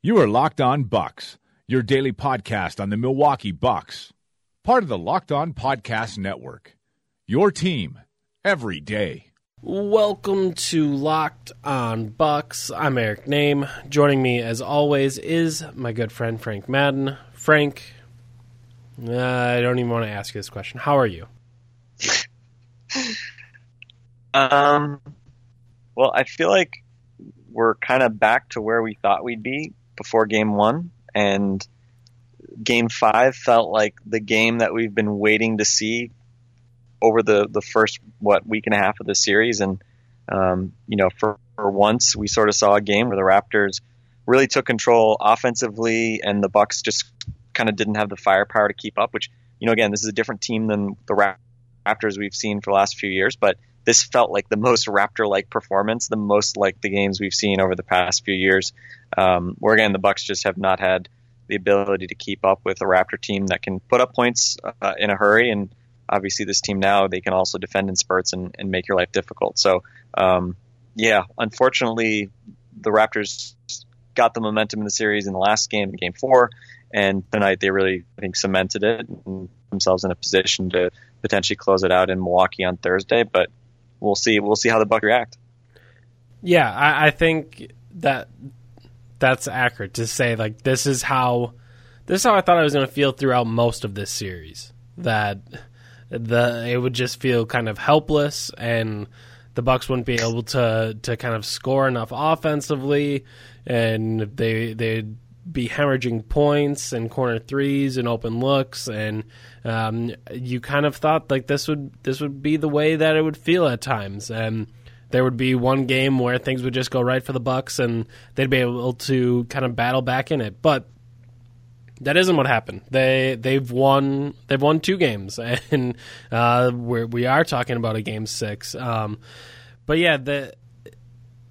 You are Locked On Bucks, your daily podcast on the Milwaukee Bucks, part of the Locked On Podcast Network. Your team every day. Welcome to Locked on Bucks. I'm Eric Nehm. Joining me, as always, is my good friend Frank Madden. Frank, uh, I don't even want to ask you this question. How are you? Um, well, I feel like we're kind of back to where we thought we'd be before Game One, and Game Five felt like the game that we've been waiting to see over the the first what week and a half of the series, and um, you know, for, for once we sort of saw a game where the Raptors really took control offensively, and the Bucks just kind of didn't have the firepower to keep up. Which you know, again, this is a different team than the Raptors we've seen for the last few years, but this felt like the most Raptor-like performance, the most like the games we've seen over the past few years. Um, where again, the Bucks just have not had the ability to keep up with a Raptor team that can put up points uh, in a hurry and obviously this team now they can also defend in spurts and, and make your life difficult. So um, yeah, unfortunately the Raptors got the momentum in the series in the last game, in game four, and tonight they really I think cemented it and themselves in a position to potentially close it out in Milwaukee on Thursday. But we'll see. We'll see how the Bucks react. Yeah, I, I think that that's accurate to say like this is how this is how I thought I was going to feel throughout most of this series. That the it would just feel kind of helpless and the Bucks wouldn't be able to to kind of score enough offensively and they they'd be hemorrhaging points and corner threes and open looks and um, you kind of thought like this would this would be the way that it would feel at times and there would be one game where things would just go right for the Bucks and they'd be able to kind of battle back in it but that isn't what happened. They they've won they've won two games, and uh, we're, we are talking about a game six. Um, but yeah, the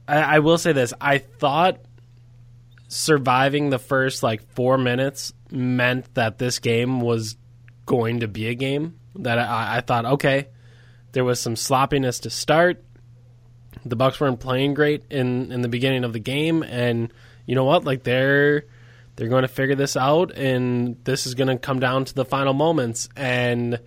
I, I will say this: I thought surviving the first like four minutes meant that this game was going to be a game. That I, I thought, okay, there was some sloppiness to start. The Bucks weren't playing great in in the beginning of the game, and you know what? Like they're they're going to figure this out, and this is going to come down to the final moments. And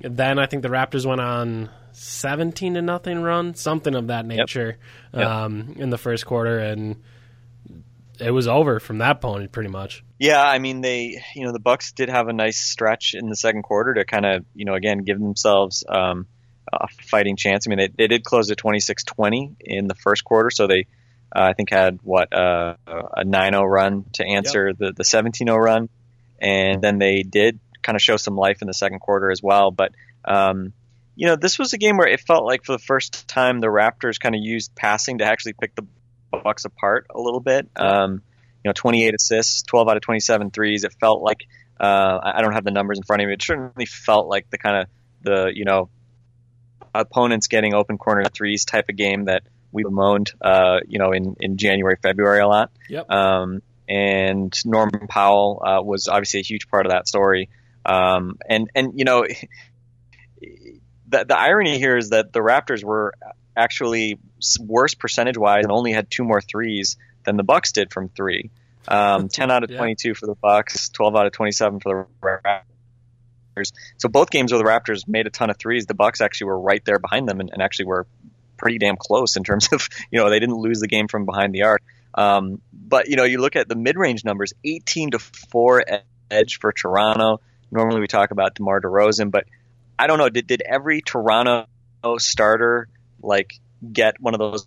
then I think the Raptors went on seventeen to nothing run, something of that nature, yep. Yep. Um, in the first quarter, and it was over from that point, pretty much. Yeah, I mean they, you know, the Bucks did have a nice stretch in the second quarter to kind of, you know, again give themselves um, a fighting chance. I mean, they, they did close at 26-20 in the first quarter, so they uh, I think had what uh, a 9-0 run to answer yep. the the 17-0 run, and then they did kind of show some life in the second quarter as well. But um, you know, this was a game where it felt like for the first time the Raptors kind of used passing to actually pick the Bucks apart a little bit. Um, you know, 28 assists, 12 out of 27 threes. It felt like uh, I don't have the numbers in front of me. It certainly felt like the kind of the you know opponents getting open corner threes type of game that we bemoaned, uh, you know, in, in January, February a lot. Yep. Um, and Norman Powell uh, was obviously a huge part of that story. Um, and and you know, the the irony here is that the Raptors were actually worse percentage wise and only had two more threes than the Bucks did from three. Um, 10 out of 22 yeah. for the Bucks, 12 out of 27 for the Raptors. So both games where the Raptors made a ton of threes, the Bucks actually were right there behind them and, and actually were pretty damn close in terms of you know they didn't lose the game from behind the arc. Um, but you know you look at the mid range numbers, 18 to four edge for Toronto. Normally we talk about DeMar DeRozan, but I don't know. Did did every Toronto starter like get one of those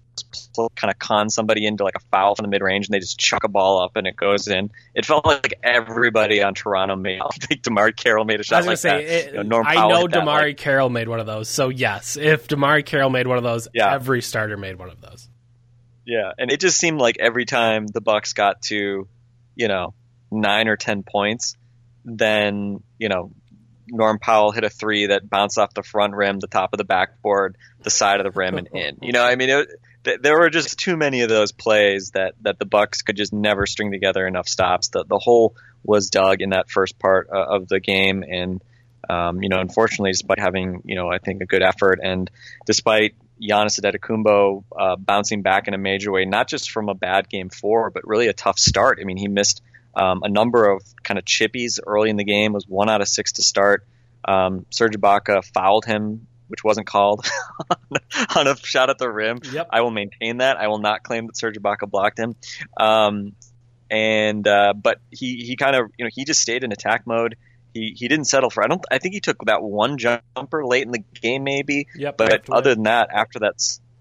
kind of con somebody into like a foul from the mid range and they just chuck a ball up and it goes in. It felt like everybody on Toronto made. I think DeMarre Carroll made a shot. I was like say, it, you know, I know DeMarre like, Carroll made one of those. So yes, if DeMarre Carroll made one of those, yeah. every starter made one of those. Yeah, and it just seemed like every time the Bucks got to you know, nine or ten points, then you know, Norm Powell hit a three that bounced off the front rim, the top of the backboard, the side of the rim, and in. You know, I mean, it, there were just too many of those plays that that the Bucks could just never string together enough stops. The the hole was dug in that first part uh, of the game, and um, you know, unfortunately, despite having you know, I think a good effort, and despite Giannis Antetokounmpo uh, bouncing back in a major way, not just from a bad game four, but really a tough start. I mean, he missed um, a number of kind of chippies early in the game. Was one out of six to start. Um, Serge Ibaka fouled him, which wasn't called on a shot at the rim. Yep. I will maintain that. I will not claim that Serge Ibaka blocked him. Um, and uh, but he he kind of you know he just stayed in attack mode. He he didn't settle for. I don't. I think he took that one jumper late in the game, maybe. Yep. But other than that, after that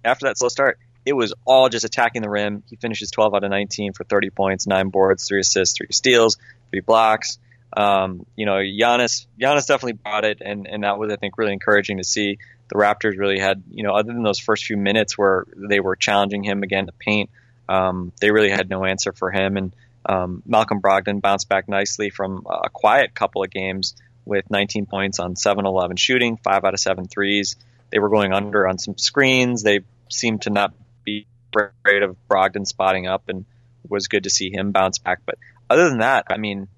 after that slow start, it was all just attacking the rim. He finishes 12 out of 19 for 30 points, nine boards, three assists, three steals, three blocks. Um, you know, Giannis Giannis definitely brought it, and and that was I think really encouraging to see. The Raptors really had, you know, other than those first few minutes where they were challenging him again to paint, um, they really had no answer for him. And um, Malcolm Brogdon bounced back nicely from a quiet couple of games with 19 points on 7 11 shooting, 5 out of 7 threes. They were going under on some screens. They seemed to not be afraid of Brogdon spotting up, and was good to see him bounce back. But other than that, I mean,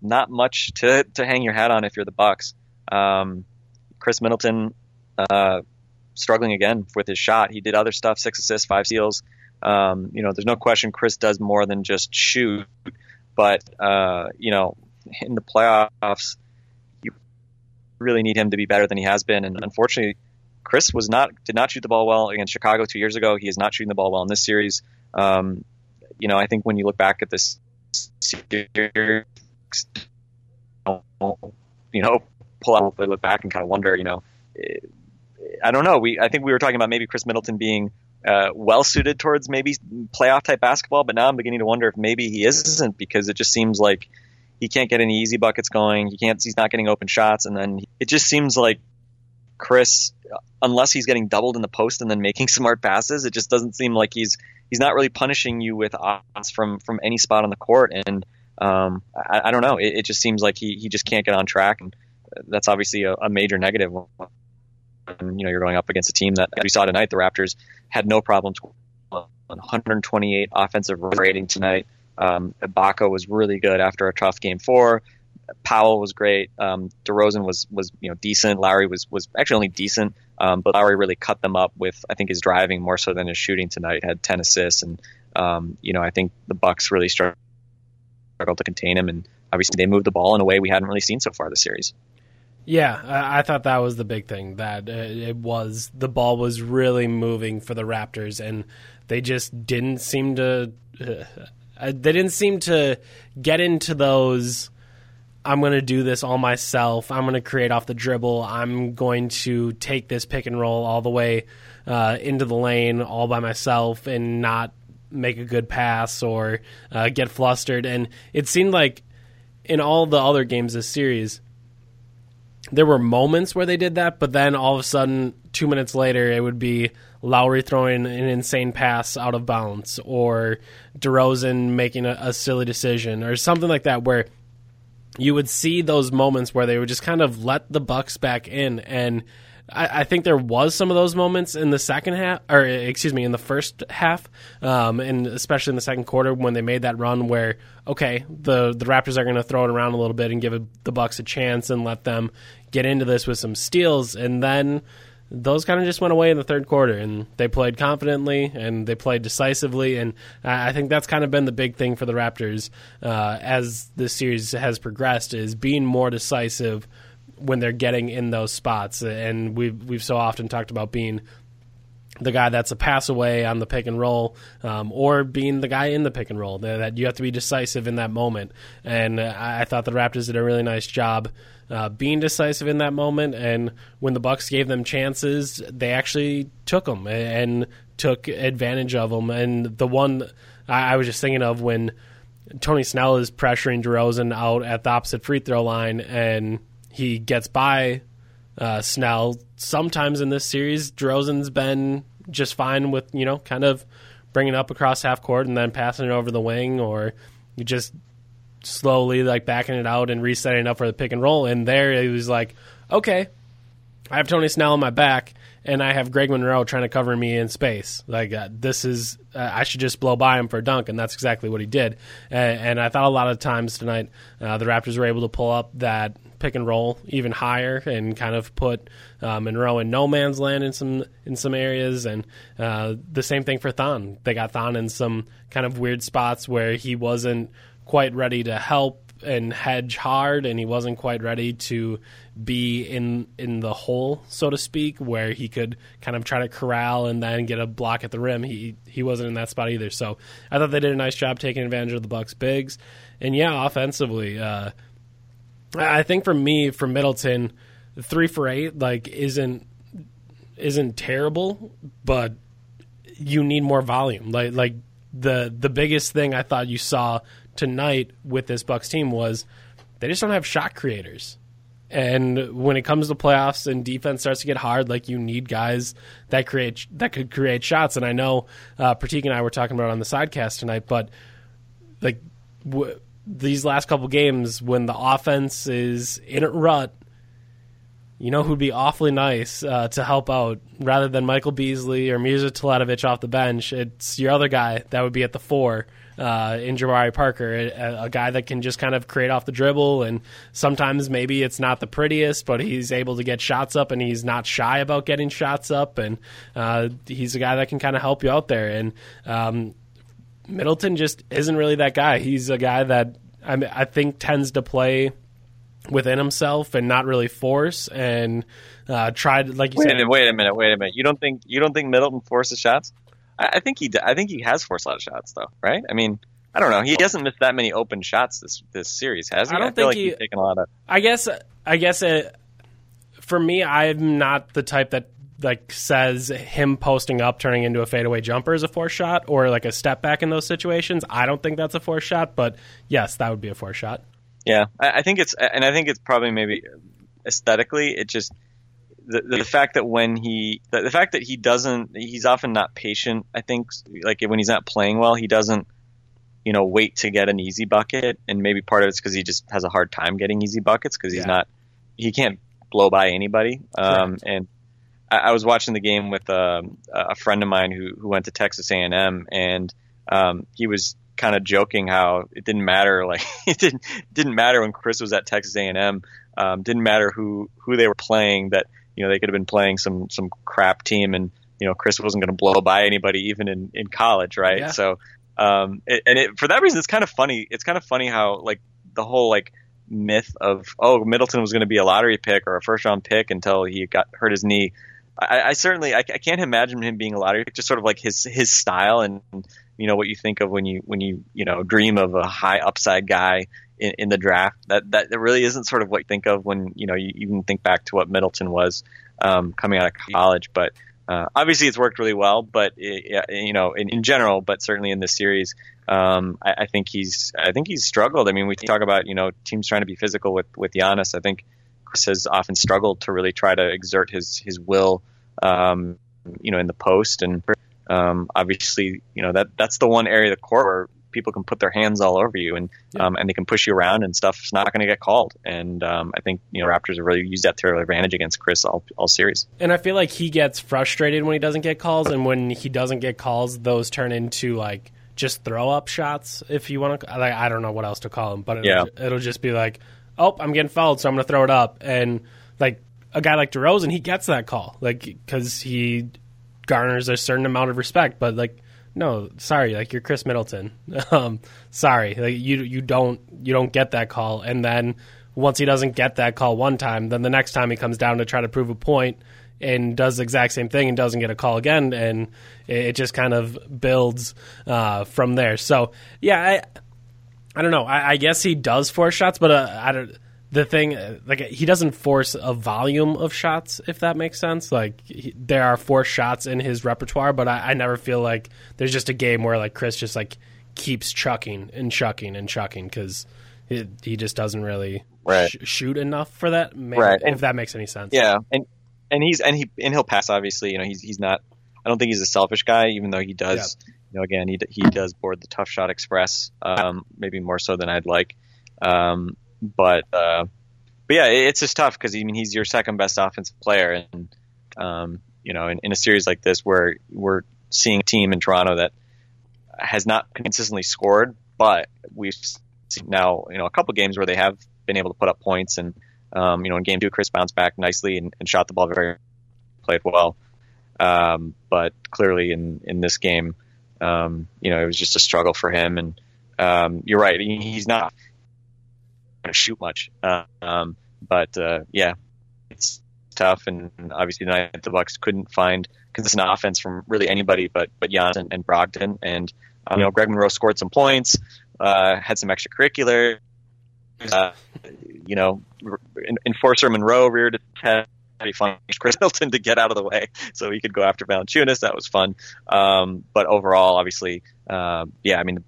not much to, to hang your hat on if you're the Bucks. Um, Khris Middleton uh, struggling again with his shot. He did other stuff, six assists, five steals. Um, you know, there's no question Khris does more than just shoot, but uh, you know, in the playoffs, you really need him to be better than he has been. And unfortunately, Khris was not did not shoot the ball well against Chicago two years ago. He is not shooting the ball well in this series. Um, you know, I think when you look back at this series, you know, pull out, look back and kind of wonder, you know, I don't know. We I think we were talking about maybe Khris Middleton being uh, well suited towards maybe playoff type basketball, but now I'm beginning to wonder if maybe he isn't because it just seems like he can't get any easy buckets going. He can't. He's not getting open shots, and then it just seems like Khris, unless he's getting doubled in the post and then making smart passes, it just doesn't seem like he's he's not really punishing you with odds from from any spot on the court. And um, I, I, don't know. It, it, just seems like he he just can't get on track, and that's obviously a, a major negative and, you know, you're going up against a team that, we saw tonight, the Raptors had no problems. 128 offensive rating tonight. Um, Ibaka was really good after a tough game four. Powell was great. Um, DeRozan was was you know decent. Lowry was was actually only decent, um, but Lowry really cut them up with I think his driving more so than his shooting tonight. Had 10 assists, and um, you know I think the Bucks really struggled to contain him, and obviously they moved the ball in a way we hadn't really seen so far this series. Yeah, I, thought that was the big thing that it was the ball was really moving for the Raptors, and they just didn't seem to. Uh, uh they didn't seem to get into those. I'm going to do this all myself. I'm going to create off the dribble. I'm going to take this pick and roll all the way uh, into the lane all by myself and not make a good pass or uh, get flustered. And it seemed like in all the other games of this series, there were moments where they did that, but then all of a sudden, two minutes later, it would be Lowry throwing an insane pass out of bounds, or DeRozan making a, a silly decision, or something like that, where you would see those moments where they would just kind of let the Bucks back in, and I, I, think there was some of those moments in the second half, or excuse me, in the first half, um, and especially in the second quarter when they made that run where okay, the the Raptors are going to throw it around a little bit and give the Bucks a chance and let them get into this with some steals, and then those kind of just went away in the third quarter, and they played confidently and they played decisively, and I think that's kind of been the big thing for the Raptors uh, as this series has progressed is being more decisive when they're getting in those spots, and we've we've so often talked about being the guy that's a pass away on the pick and roll, um, or being the guy in the pick and roll. That you have to be decisive in that moment. And I, thought the Raptors did a really nice job uh, being decisive in that moment. And when the Bucks gave them chances, they actually took them and took advantage of them. And the one I, I was just thinking of when Tony Snell is pressuring DeRozan out at the opposite free throw line, and he gets by uh, Snell. Sometimes in this series, DeRozan's been just fine with you know kind of bringing up across half court and then passing it over the wing or you just slowly like backing it out and resetting up for the pick and roll. And there he was like, okay, I have Tony Snell on my back, and I have Greg Monroe trying to cover me in space. Like uh, this is, uh, I should just blow by him for a dunk, and that's exactly what he did. And, and I thought a lot of times tonight uh, the Raptors were able to pull up that pick and roll even higher and kind of put uh, Monroe in no man's land in some in some areas, and uh, the same thing for Thon. They got Thon in some kind of weird spots where he wasn't quite ready to help and hedge hard, and he wasn't quite ready to be in in the hole, so to speak, where he could kind of try to corral and then get a block at the rim. He he wasn't in that spot either. So I thought they did a nice job taking advantage of the Bucks bigs, and yeah, offensively, uh, I think for me, for Middleton, three for eight like isn't isn't terrible, but you need more volume. Like like the the biggest thing I thought you saw tonight with this Bucks team was they just don't have shot creators. And when it comes to playoffs and defense starts to get hard, like you need guys that create that could create shots. And I know uh, Pratik and I were talking about on the sidecast tonight, but like these last couple games, when the offense is in a rut, you know who'd be awfully nice uh, to help out rather than Michael Beasley or Mirza Teletovic off the bench. It's your other guy that would be at the four uh, in Jabari Parker, a, a, guy that can just kind of create off the dribble. And sometimes maybe it's not the prettiest, but he's able to get shots up and he's not shy about getting shots up. And uh, he's a guy that can kind of help you out there. And um, Middleton just isn't really that guy. He's a guy that I, mean, I think tends to play within himself and not really force and uh, to like you wait said. A minute, wait a minute, wait a minute. You don't think you don't think Middleton forces shots? I, I think he I think he has forced a lot of shots though, right? I mean, I don't know. He hasn't missed that many open shots this this series, has he? I don't I feel think like he- he's taken a lot of. I guess I guess it, for me, I'm not the type that like says him posting up turning into a fadeaway jumper is a force shot or like a step back in those situations. I don't think that's a force shot, but yes, that would be a force shot. Yeah, I, I think it's and I think it's probably maybe aesthetically it just the, the fact that when he the, the fact that he doesn't he's often not patient. I think like when he's not playing well, he doesn't you know wait to get an easy bucket, and maybe part of it's because he just has a hard time getting easy buckets because he's Yeah. not he can't blow by anybody. Um, and I, I was watching the game with um, a friend of mine who who went to Texas A and M, and um, he was kind of joking how it didn't matter like it didn't didn't matter when Khris was at Texas A and M. Um, didn't matter who who they were playing. That you know they could have been playing some some crap team, and you know Khris wasn't going to blow by anybody even in in college, right? Yeah. So um, it, and it, for that reason, it's kind of funny. It's kind of funny how like the whole like myth of oh Middleton was going to be a lottery pick or a first round pick until he got hurt his knee. I, I certainly I, I can't imagine him being a lottery pick. Just sort of like his his style and you know what you think of when you when you you know dream of a high upside guy in, in the draft. That that really isn't sort of what you think of when you know you even think back to what Middleton was um, coming out of college. But uh, obviously, it's worked really well. But it, you know, in, in general, but certainly in this series, um, I, I think he's I think he's struggled. I mean, we talk about you know teams trying to be physical with with Giannis. I think Khris has often struggled to really try to exert his his will, um, you know, in the post. And um, obviously, you know that that's the one area of the court where people can put their hands all over you and Yeah. um, and they can push you around and stuff's not going to get called. And um, I think you know Raptors have really used that to their advantage against Khris all all series. And I feel like he gets frustrated when he doesn't get calls, and when he doesn't get calls, those turn into like just throw up shots. If you want to, like, I don't know what else to call them, but it'll, Yeah. it'll just be like, oh, I'm getting fouled, so I'm going to throw it up. And like a guy like DeRozan, he gets that call, like because he garners a certain amount of respect. But like, no, sorry, like you're Khris Middleton. um, sorry, like you you don't you don't get that call, and then once he doesn't get that call one time, then the next time he comes down to try to prove a point and does the exact same thing and doesn't get a call again, and it, it just kind of builds uh, from there. So yeah, I I don't know. I, I guess he does force shots, but uh, I don't. The thing, uh, like he doesn't force a volume of shots, if that makes sense. Like he, there are four shots in his repertoire, but I, I never feel like there's just a game where like Khris just like keeps chucking and chucking and chucking because he, he just doesn't really Right. sh- shoot enough for that. Maybe, Right. if that makes any sense. Yeah, and and he's and he and he'll pass. Obviously, you know he's he's not. I don't think he's a selfish guy, even though he does you know, again, he he does board the tough shot express, um, maybe more so than I'd like. Um, but uh, but yeah, it's just tough because I mean he's your second best offensive player, and um, you know, in, in a series like this where we're seeing a team in Toronto that has not consistently scored, but we've seen now you know a couple games where they have been able to put up points, and um, you know in game two, Khris bounced back nicely and, and shot the ball very played well. Um, but clearly in in this game, um, you know, it was just a struggle for him. And um, you're right, he's not going to shoot much. Uh, um, but uh, yeah, it's tough. And obviously tonight the Bucks couldn't find consistent offense from really anybody but but Giannis and, and Brogdon. And um, you know, Greg Monroe scored some points, uh, had some extracurricular. Uh, you know, Enforcer Monroe reared its head he finally Khris Middleton to get out of the way so he could go after Valanciunas. That was fun. Um, but overall, obviously, uh, yeah, I mean,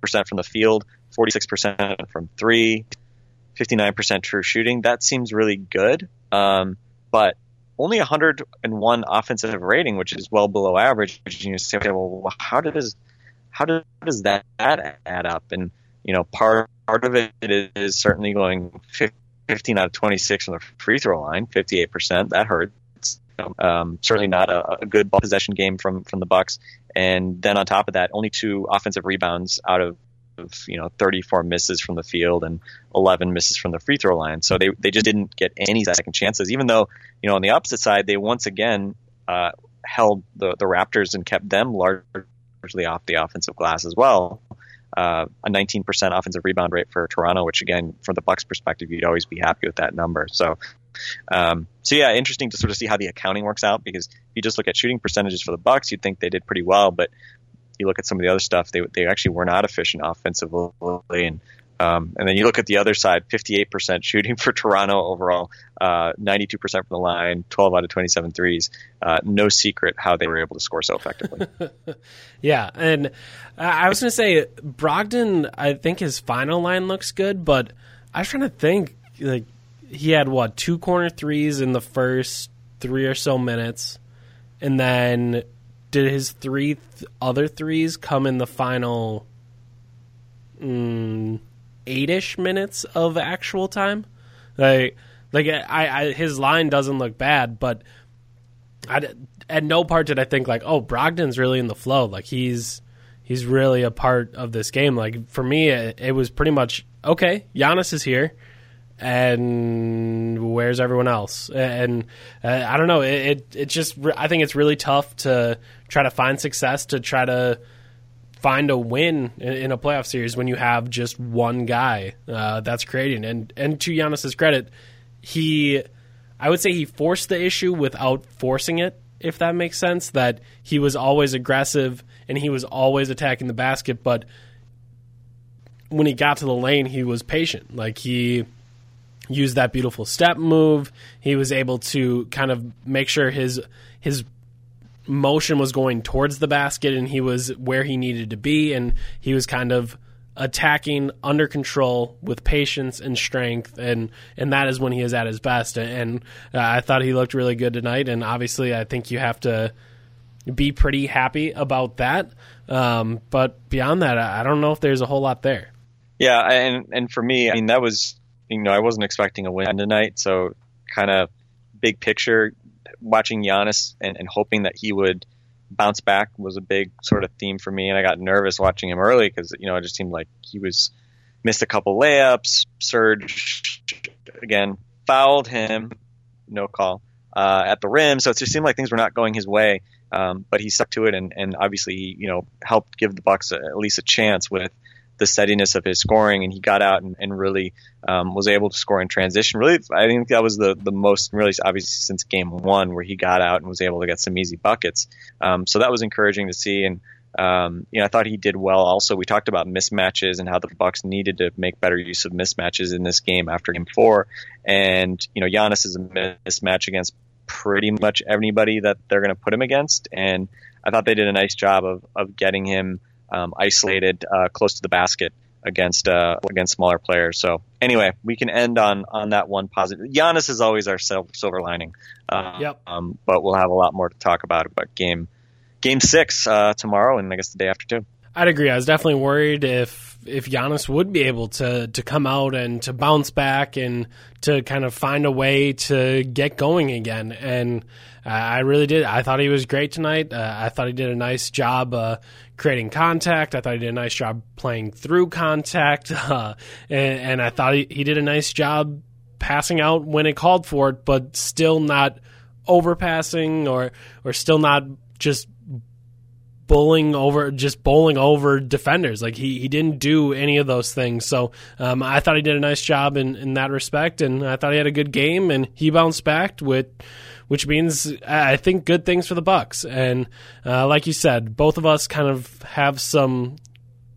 percent from the field, 46% from three, 59% true shooting. That seems really good. Um, but only 101 offensive rating, which is well below average. You say, okay, well, how does how does that add up? And you know, part part of it is certainly going 50 15 out of 26 from the free throw line, 58%. That hurts. Um, certainly not a, a, good ball possession game from from the Bucks. And then on top of that, only two offensive rebounds out of, of you know 34 misses from the field and 11 misses from the free throw line. So they they just didn't get any second chances. Even though you know on the opposite side, they once again uh, held the the Raptors and kept them largely off the offensive glass as well uh, a 19% offensive rebound rate for Toronto, which again, from the Bucks' perspective, you'd always be happy with that number. So, um, so yeah, interesting to sort of see how the accounting works out because if you just look at shooting percentages for the Bucks, you'd think they did pretty well, but you look at some of the other stuff, they they actually were not efficient offensively, and um, and then you look at the other side, 58% shooting for Toronto overall, uh, 92% from the line, 12 out of 27 threes. Uh, no secret how they were able to score so effectively. yeah, and I was going to say Brogdon. I think his final line looks good, but I was trying to think like he had what two corner threes in the first three or so minutes, and then did his three th- other threes come in the final? Mm, eight-ish minutes of actual time. Like, like I, I his line doesn't look bad, but I, at no part did I think like, oh, Brogdon's really in the flow. Like he's he's really a part of this game. Like for me, it, it was pretty much okay. Giannis is here, and where's everyone else? And uh, I don't know. It, it it just I think it's really tough to try to find success to try to find a win in a playoff series when you have just one guy uh, that's creating. And and to Giannis's credit, he, I would say he forced the issue without forcing it. If that makes sense, that he was always aggressive and he was always attacking the basket, but when he got to the lane, he was patient. Like he used that beautiful step move. He was able to kind of make sure his his motion was going towards the basket and he was where he needed to be and he was kind of attacking under control with patience and strength and and that is when he is at his best. And uh, I thought he looked really good tonight and obviously I think you have to be pretty happy about that. Um, but beyond that I don't know if there's a whole lot there. Yeah and and for me I mean that was you know I wasn't expecting a win tonight. So kind of big picture watching Giannis and, and hoping that he would bounce back was a big sort of theme for me. And I got nervous watching him early because, you know, it just seemed like he was missed a couple layups. Serge, again, fouled him, no call, uh, at the rim. So it just seemed like things were not going his way. Um, but he stuck to it and, and obviously, he you know, helped give the Bucks a, at least a chance with the steadiness of his scoring, and he got out and, and really um, was able to score in transition. Really, I think that was the the most really obviously since game one where he got out and was able to get some easy buckets. Um, so that was encouraging to see, and um, you know I thought he did well. Also, we talked about mismatches and how the Bucks needed to make better use of mismatches in this game after game four, and you know Giannis is a mismatch against pretty much anybody that they're going to put him against, and I thought they did a nice job of of getting him um, isolated uh, close to the basket against uh, against smaller players. So anyway, we can end on on that one positive. Giannis is always our silver lining. Uh, yep. Um, but we'll have a lot more to talk about about game game six uh, tomorrow, and I guess the day after too. I'd agree. I was definitely worried if if Giannis would be able to to come out and to bounce back and to kind of find a way to get going again. And uh, I really did. I thought he was great tonight. Uh, I thought he did a nice job uh, creating contact. I thought he did a nice job playing through contact, uh, and, and, I thought he, he did a nice job passing out when it called for it, but still not overpassing or or still not just bowling over, just bowling over defenders. Like he, he didn't do any of those things. So um, I thought he did a nice job in, in that respect, and I thought he had a good game, and he bounced back with. Which means I think good things for the Bucks, and uh, like you said, both of us kind of have some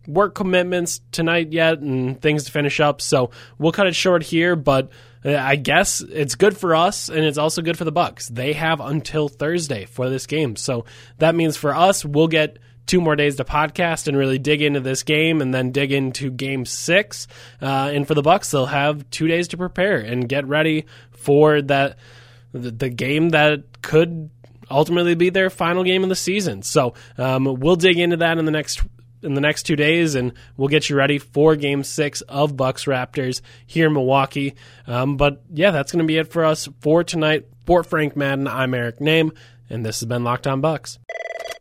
work commitments tonight yet and things to finish up. So we'll cut it short here, but uh, I guess it's good for us and it's also good for the Bucks. They have until Thursday for this game. So that means for us we'll get two more days to podcast and really dig into this game and then dig into game 6. Uh, and for the Bucks they'll have 2 days to prepare and get ready for that the game that could ultimately be their final game of the season. So um, we'll dig into that in the next in the next two days, and we'll get you ready for Game Six of Bucks Raptors here in Milwaukee. Um, but yeah, that's going to be it for us for tonight. For Frank Madden, I'm Eric Nehm, and this has been Locked On Bucks.